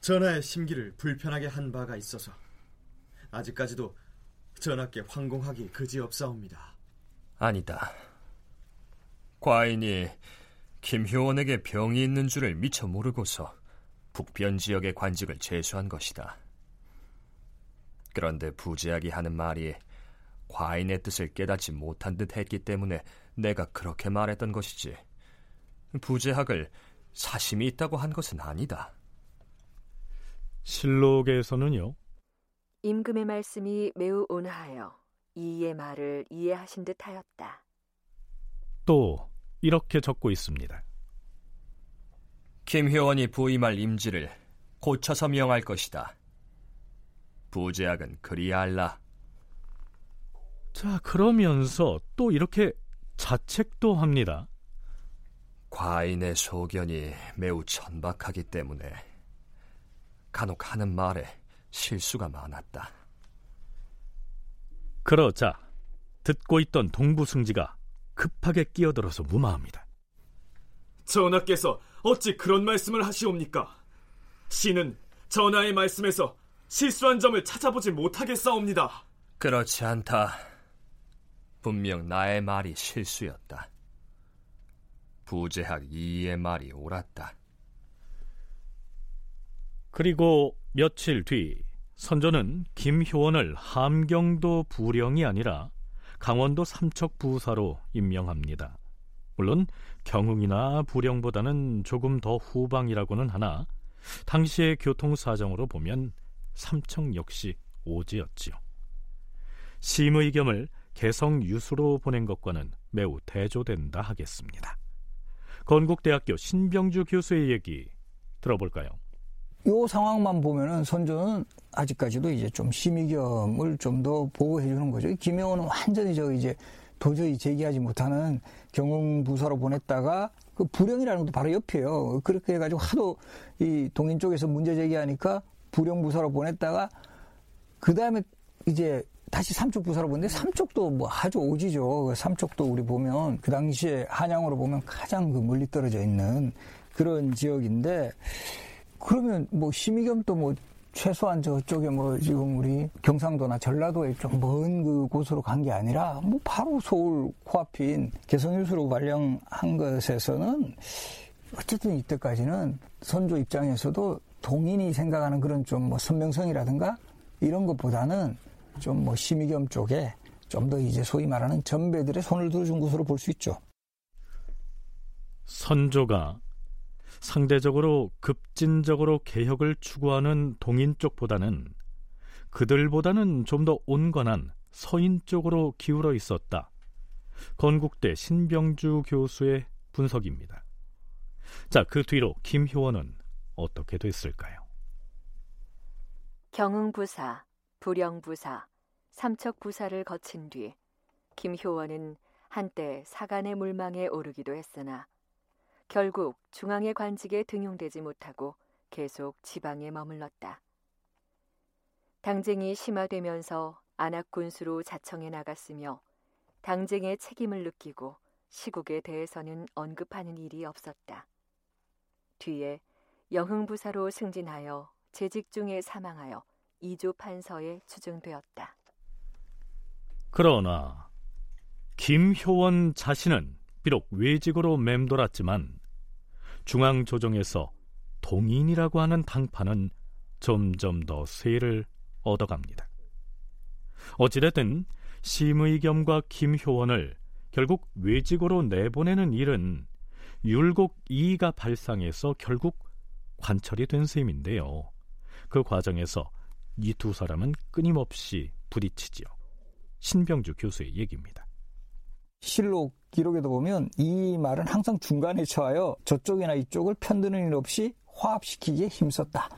전하의 심기를 불편하게 한 바가 있어서 아직까지도 전하께 황공하기 그지없사옵니다. 아니다. 과인이 김효원에게 병이 있는 줄을 미처 모르고서 북변 지역의 관직을 제수한 것이다. 그런데 부제학이 하는 말이 과인의 뜻을 깨닫지 못한 듯 했기 때문에 내가 그렇게 말했던 것이지. 부제학을 사심이 있다고 한 것은 아니다. 실록에서는요. 임금의 말씀이 매우 온화하여 이의 말을 이해하신 듯하였다. 또 이렇게 적고 있습니다. 김효원이 부임할 임지를 고쳐서 명할 것이다. 부제학은 그리할라. 자, 그러면서 또 이렇게 자책도 합니다. 과인의 소견이 매우 천박하기 때문에 간혹 하는 말에 실수가 많았다. 그러자 듣고 있던 동부승지가 급하게 끼어들어서 무마합니다. 전하께서 어찌 그런 말씀을 하시옵니까? 신은 전하의 말씀에서 실수한 점을 찾아보지 못하겠사옵니다. 그렇지 않다. 분명 나의 말이 실수였다. 부재학 이의 말이 옳았다. 그리고 며칠 뒤 선조는 김효원을 함경도 부령이 아니라 강원도 삼척 부사로 임명합니다. 물론 경흥이나 부령보다는 조금 더 후방이라고는 하나 당시의 교통 사정으로 보면 삼척 역시 오지였지요. 심의 겸을 개성 유수로 보낸 것과는 매우 대조된다 하겠습니다. 건국대학교 신병주 교수의 얘기 들어볼까요? 요 상황만 보면은 선조는 아직까지도 이제 좀 심의겸을 좀 더 보호해 주는 거죠. 김영호는 완전히 저 이제 도저히 제기하지 못하는 경흥부사로 보냈다가 그 불령이라는 것도 바로 옆이에요. 그렇게 해가지고 하도 이 동인 쪽에서 문제 제기하니까 불령부사로 보냈다가 그 다음에 이제 다시 삼척 부사로 보는데 삼척도 뭐 아주 오지죠. 삼척도 우리 보면 그 당시에 한양으로 보면 가장 그 멀리 떨어져 있는 그런 지역인데 그러면 뭐 심의겸도 뭐 최소한 저쪽에 뭐 지금 우리 경상도나 전라도에 좀 먼 그 곳으로 간 게 아니라 뭐 바로 서울 코앞인 개성유수로 발령한 것에서는 어쨌든 이때까지는 선조 입장에서도 동인이 생각하는 그런 좀 뭐 선명성이라든가 이런 것보다는 좀 뭐 심의겸 쪽에 좀 더 이제 소위 말하는 전배들의 손을 들어준 것으로 볼 수 있죠. 선조가 상대적으로 급진적으로 개혁을 추구하는 동인 쪽보다는 그들보다는 좀 더 온건한 서인 쪽으로 기울어 있었다. 건국대 신병주 교수의 분석입니다. 자, 그 뒤로 김효원은 어떻게 됐을까요? 경흥부사, 불영부사, 삼척부사를 거친 뒤 김효원은 한때 사간의 물망에 오르기도 했으나 결국 중앙의 관직에 등용되지 못하고 계속 지방에 머물렀다. 당쟁이 심화되면서 안악군수로 자청해 나갔으며 당쟁의 책임을 느끼고 시국에 대해서는 언급하는 일이 없었다. 뒤에 영흥부사로 승진하여 재직 중에 사망하여 이조 판서에 추정되었다. 그러나 김효원 자신은 비록 외직으로 맴돌았지만 중앙조정에서 동인이라고 하는 당파는 점점 더 세를 얻어갑니다. 어찌됐든 심의겸과 김효원을 결국 외직으로 내보내는 일은 율곡 이의가 발상해서 결국 관철이 된 셈인데요. 그 과정에서 이 두 사람은 끊임없이 부딪히지요. 신병주 교수의 얘기입니다. 실록 기록에도 보면 이 말은 항상 중간에 처하여 저쪽이나 이쪽을 편드는 일 없이 화합시키기에 힘썼다.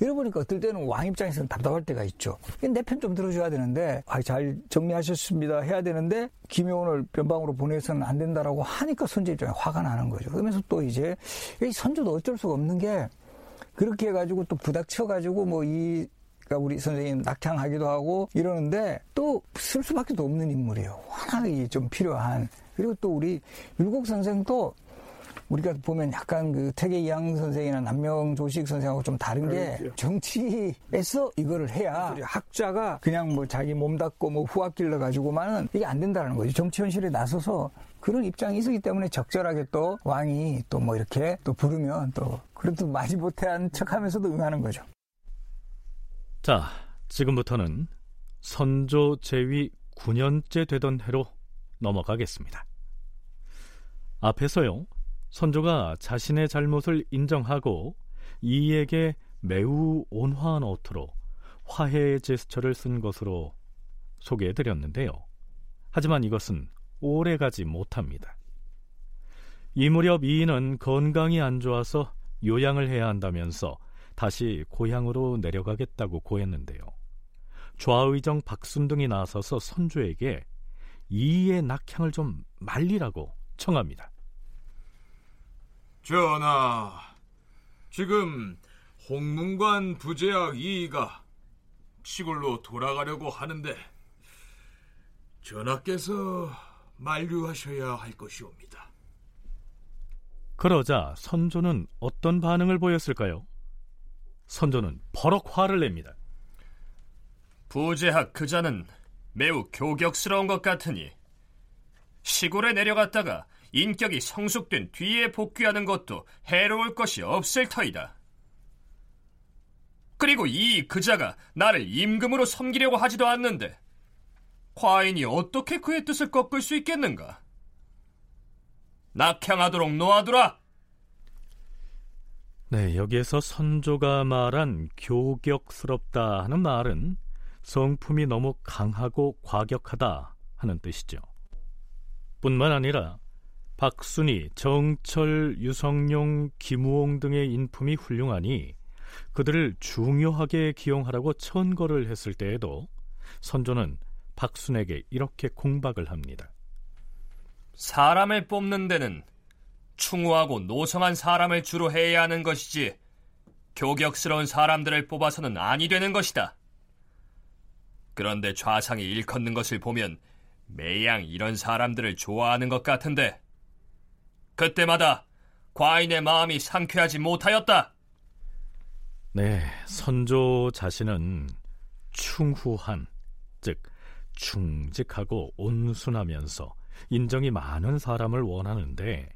이러 보니까 어떨 때는 왕 입장에서는 답답할 때가 있죠. 내 편 좀 들어줘야 되는데, 아, 잘 정리하셨습니다. 해야 되는데, 김효원을 변방으로 보내서는 안 된다라고 하니까 선조 입장에 화가 나는 거죠. 그러면서 또 이제, 선조도 어쩔 수가 없는 게, 그렇게 해가지고 또 부닥쳐가지고 뭐 이, 그러니까 우리 선생님 낙향하기도 하고 이러는데 또 쓸 수밖에 없는 인물이에요. 워낙 좀 필요한. 그리고 또 우리 율곡 선생도 우리가 보면 약간 그 태계 이양 선생이나 남명 조식 선생하고 좀 다른 게 그렇죠. 정치에서 이거를 해야 학자가 그냥 뭐 자기 몸 닦고 뭐 후학 길러 가지고만은 이게 안 된다는 거죠. 정치 현실에 나서서 그런 입장이 있었기 때문에 적절하게 또 왕이 또 뭐 이렇게 또 부르면 또 그래도 마지 못한 척하면서도 응하는 거죠. 자, 지금부터는 선조 제위 9년째 되던 해로 넘어가겠습니다. 앞에서요, 선조가 자신의 잘못을 인정하고 이에게 매우 온화한 어투로 화해의 제스처를 쓴 것으로 소개해 드렸는데요. 하지만 이것은 오래 가지 못합니다. 이 무렵 이인은 건강이 안 좋아서 요양을 해야 한다면서 다시 고향으로 내려가겠다고 고했는데요. 좌의정 박순등이 나서서 선조에게 이의 낙향을 좀 말리라고 청합니다. 전하, 지금 홍문관 부재학 이의가 시골로 돌아가려고 하는데 전하께서 만류하셔야 할 것이옵니다. 그러자 선조는 어떤 반응을 보였을까요? 선조는 버럭 화를 냅니다. 부재학 그자는 매우 교격스러운 것 같으니 시골에 내려갔다가 인격이 성숙된 뒤에 복귀하는 것도 해로울 것이 없을 터이다. 그리고 이 그자가 나를 임금으로 섬기려고 하지도 않는데 과인이 어떻게 그의 뜻을 꺾을 수 있겠는가? 낙향하도록 놓아두라. 네, 여기에서 선조가 말한 교격스럽다 하는 말은 성품이 너무 강하고 과격하다 하는 뜻이죠. 뿐만 아니라 박순희, 정철, 유성룡, 김우홍 등의 인품이 훌륭하니 그들을 중요하게 기용하라고 천거를 했을 때에도 선조는 박순에게 이렇게 공박을 합니다. 사람을 뽑는 데는 충후하고 노성한 사람을 주로 해야 하는 것이지 교격스러운 사람들을 뽑아서는 아니 되는 것이다. 그런데 좌상이 일컫는 것을 보면 매양 이런 사람들을 좋아하는 것 같은데 그때마다 과인의 마음이 상쾌하지 못하였다. 네, 선조 자신은 충후한, 즉 충직하고 온순하면서 인정이 많은 사람을 원하는데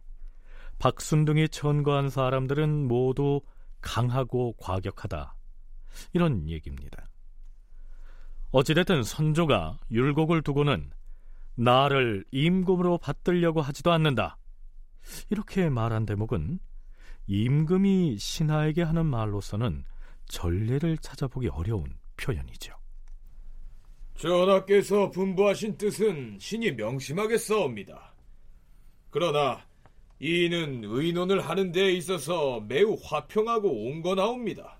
박순등이 천거한 사람들은 모두 강하고 과격하다. 이런 얘기입니다. 어찌됐든 선조가 율곡을 두고는 나를 임금으로 받들려고 하지도 않는다. 이렇게 말한 대목은 임금이 신하에게 하는 말로서는 전례를 찾아보기 어려운 표현이죠. 전하께서 분부하신 뜻은 신이 명심하게 써옵니다. 그러나 이는 의논을 하는 데에 있어서 매우 화평하고 온건하옵니다.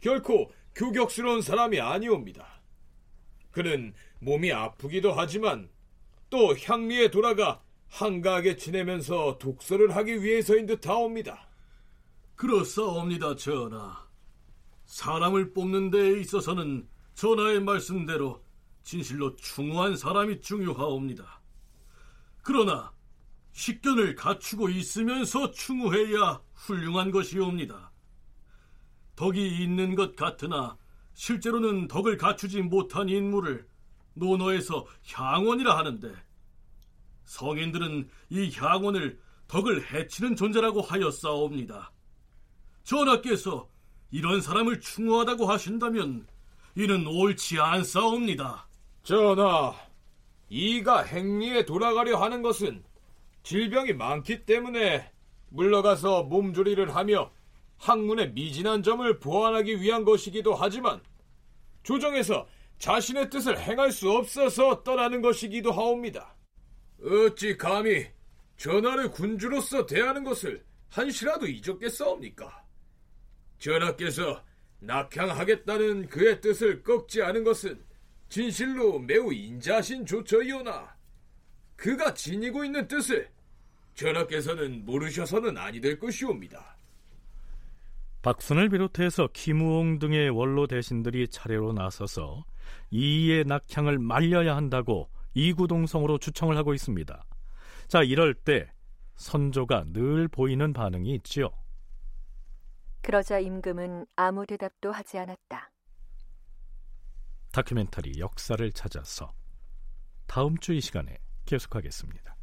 결코 교격스러운 사람이 아니옵니다. 그는 몸이 아프기도 하지만 또 향리에 돌아가 한가하게 지내면서 독서를 하기 위해서인 듯하옵니다. 그렇사옵니다, 전하. 사람을 뽑는 데에 있어서는 전하의 말씀대로 진실로 충후한 사람이 중요하옵니다. 그러나 식견을 갖추고 있으면서 충후해야 훌륭한 것이옵니다. 덕이 있는 것 같으나 실제로는 덕을 갖추지 못한 인물을 논어에서 향원이라 하는데 성인들은 이 향원을 덕을 해치는 존재라고 하였사옵니다. 전하께서 이런 사람을 충후하다고 하신다면 이는 옳지 않사옵니다. 전하, 이가 행리에 돌아가려 하는 것은 질병이 많기 때문에 물러가서 몸조리를 하며 학문의 미진한 점을 보완하기 위한 것이기도 하지만 조정에서 자신의 뜻을 행할 수 없어서 떠나는 것이기도 하옵니다. 어찌 감히 전하를 군주로서 대하는 것을 한시라도 잊었겠사옵니까? 전하께서 낙향하겠다는 그의 뜻을 꺾지 않은 것은 진실로 매우 인자하신 조처이오나 그가 지니고 있는 뜻을 전하께서는 모르셔서는 아니 될 것이옵니다. 박순을 비롯해서 김우홍 등의 원로 대신들이 차례로 나서서 이의 낙향을 말려야 한다고 이구동성으로 주청을 하고 있습니다. 자, 이럴 때 선조가 늘 보이는 반응이 있지요. 그러자 임금은 아무 대답도 하지 않았다. 다큐멘터리 역사를 찾아서 다음 주 이 시간에 계속하겠습니다.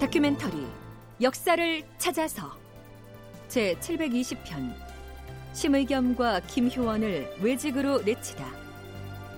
다큐멘터리 역사를 찾아서 제 720편 심의겸과 김효원을 외직으로 내치다